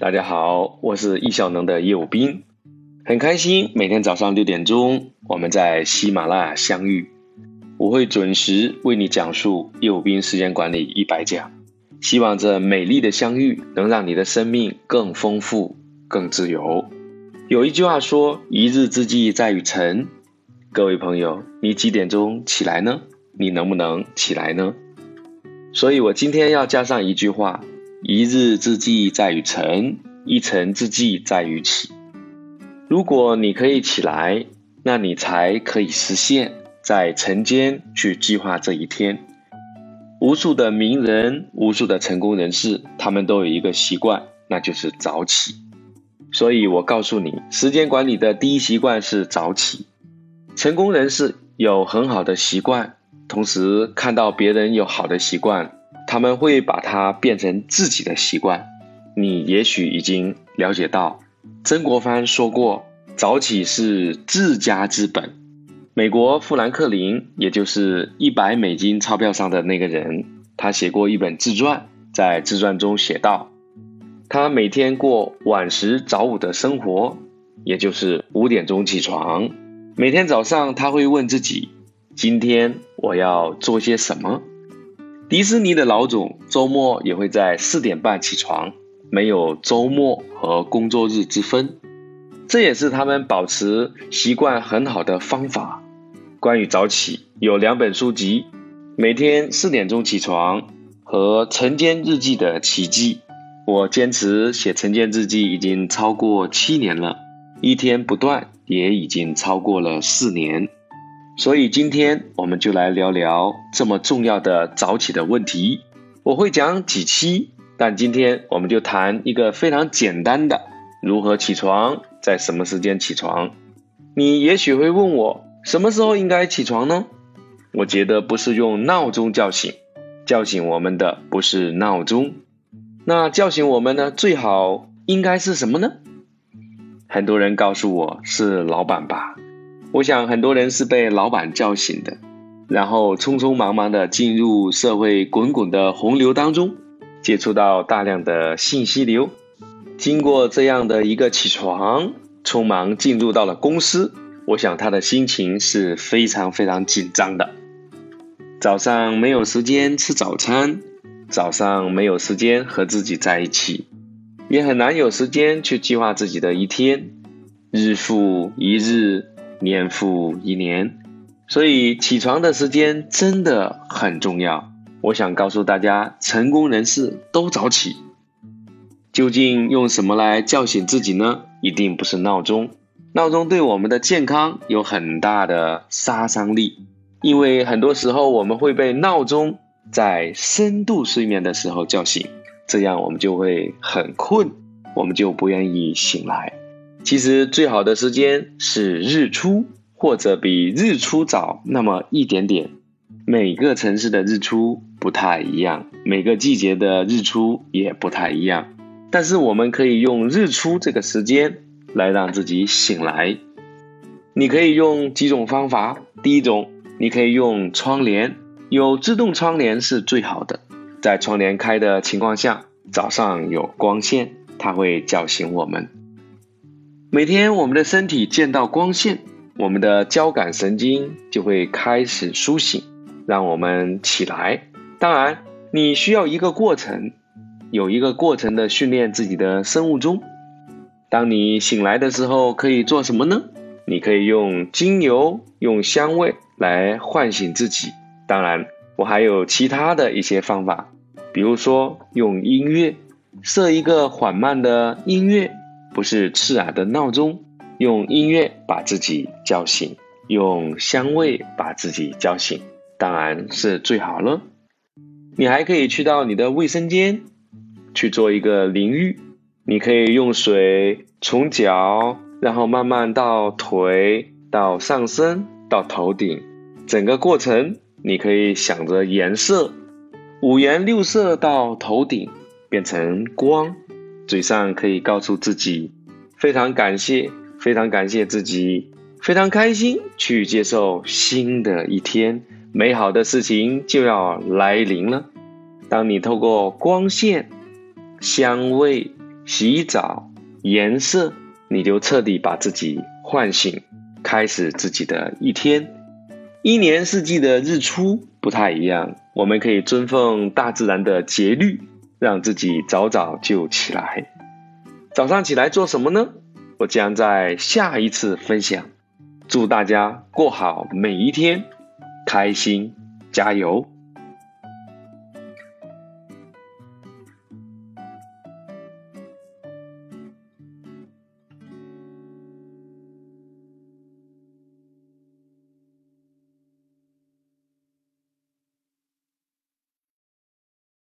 大家好，我是易效能的业务兵，很开心每天早上六点钟我们在喜马拉雅相遇，我会准时为你讲述业务兵时间管理一百讲，希望这美丽的相遇能让你的生命更丰富、更自由。有一句话说：“一日之计在于晨。”各位朋友，你几点钟起来呢？你能不能起来呢？所以我今天要加上一句话。一日之计在于晨，一晨之计在于起。如果你可以起来，那你才可以实现，在晨间去计划这一天。无数的名人，无数的成功人士，他们都有一个习惯，那就是早起。所以我告诉你，时间管理的第一习惯是早起。成功人士有很好的习惯，同时看到别人有好的习惯。他们会把它变成自己的习惯。你也许已经了解到，曾国藩说过：“早起是治家之本。”美国富兰克林，也就是一百美金钞票上的那个人，他写过一本自传，在自传中写道：“他每天过晚食早午的生活，也就是五点钟起床。每天早上他会问自己：今天我要做些什么？”迪士尼的老总周末也会在四点半起床，没有周末和工作日之分，这也是他们保持习惯很好的方法。关于早起，有两本书籍，《每天四点钟起床》和《晨间日记的奇迹》。我坚持写晨间日记已经超过七年了，一天不断也已经超过了四年。所以今天我们就来聊聊这么重要的早起的问题。我会讲几期，但今天我们就谈一个非常简单的如何起床，在什么时间起床。你也许会问我，什么时候应该起床呢？我觉得不是用闹钟叫醒，叫醒我们的不是闹钟，那叫醒我们呢？最好应该是什么呢？很多人告诉我是老板吧。我想很多人是被老板叫醒的，然后匆匆忙忙的进入社会滚滚的洪流当中，接触到大量的信息流。经过这样的一个起床，匆忙进入到了公司，我想他的心情是非常非常紧张的。早上没有时间吃早餐，早上没有时间和自己在一起，也很难有时间去计划自己的一天，日复一日。年复一年，所以起床的时间真的很重要。我想告诉大家，成功人士都早起。究竟用什么来叫醒自己呢？一定不是闹钟。闹钟对我们的健康有很大的杀伤力，因为很多时候我们会被闹钟在深度睡眠的时候叫醒，这样我们就会很困，我们就不愿意醒来。其实最好的时间是日出，或者比日出早那么一点点。每个城市的日出不太一样，每个季节的日出也不太一样。但是我们可以用日出这个时间来让自己醒来。你可以用几种方法。第一种，你可以用窗帘，有自动窗帘是最好的。在窗帘开的情况下，早上有光线，它会叫醒我们。每天我们的身体见到光线，我们的交感神经就会开始苏醒，让我们起来。当然，你需要一个过程，有一个过程的训练自己的生物钟。当你醒来的时候，可以做什么呢？你可以用精油、用香味来唤醒自己。当然，我还有其他的一些方法，比如说用音乐，设一个缓慢的音乐。不是刺耳的闹钟，用音乐把自己叫醒，用香味把自己叫醒，当然是最好了。你还可以去到你的卫生间去做一个淋浴，你可以用水从脚，然后慢慢到腿，到上身，到头顶，整个过程你可以想着颜色，五颜六色到头顶变成光。嘴上可以告诉自己，非常感谢，非常感谢自己，非常开心去接受新的一天，美好的事情就要来临了。当你透过光线、香味、洗澡、颜色，你就彻底把自己唤醒，开始自己的一天。一年四季的日出不太一样，我们可以遵奉大自然的节律，让自己早早就起来。早上起来做什么呢？我将在下一次分享。祝大家过好每一天，开心，加油！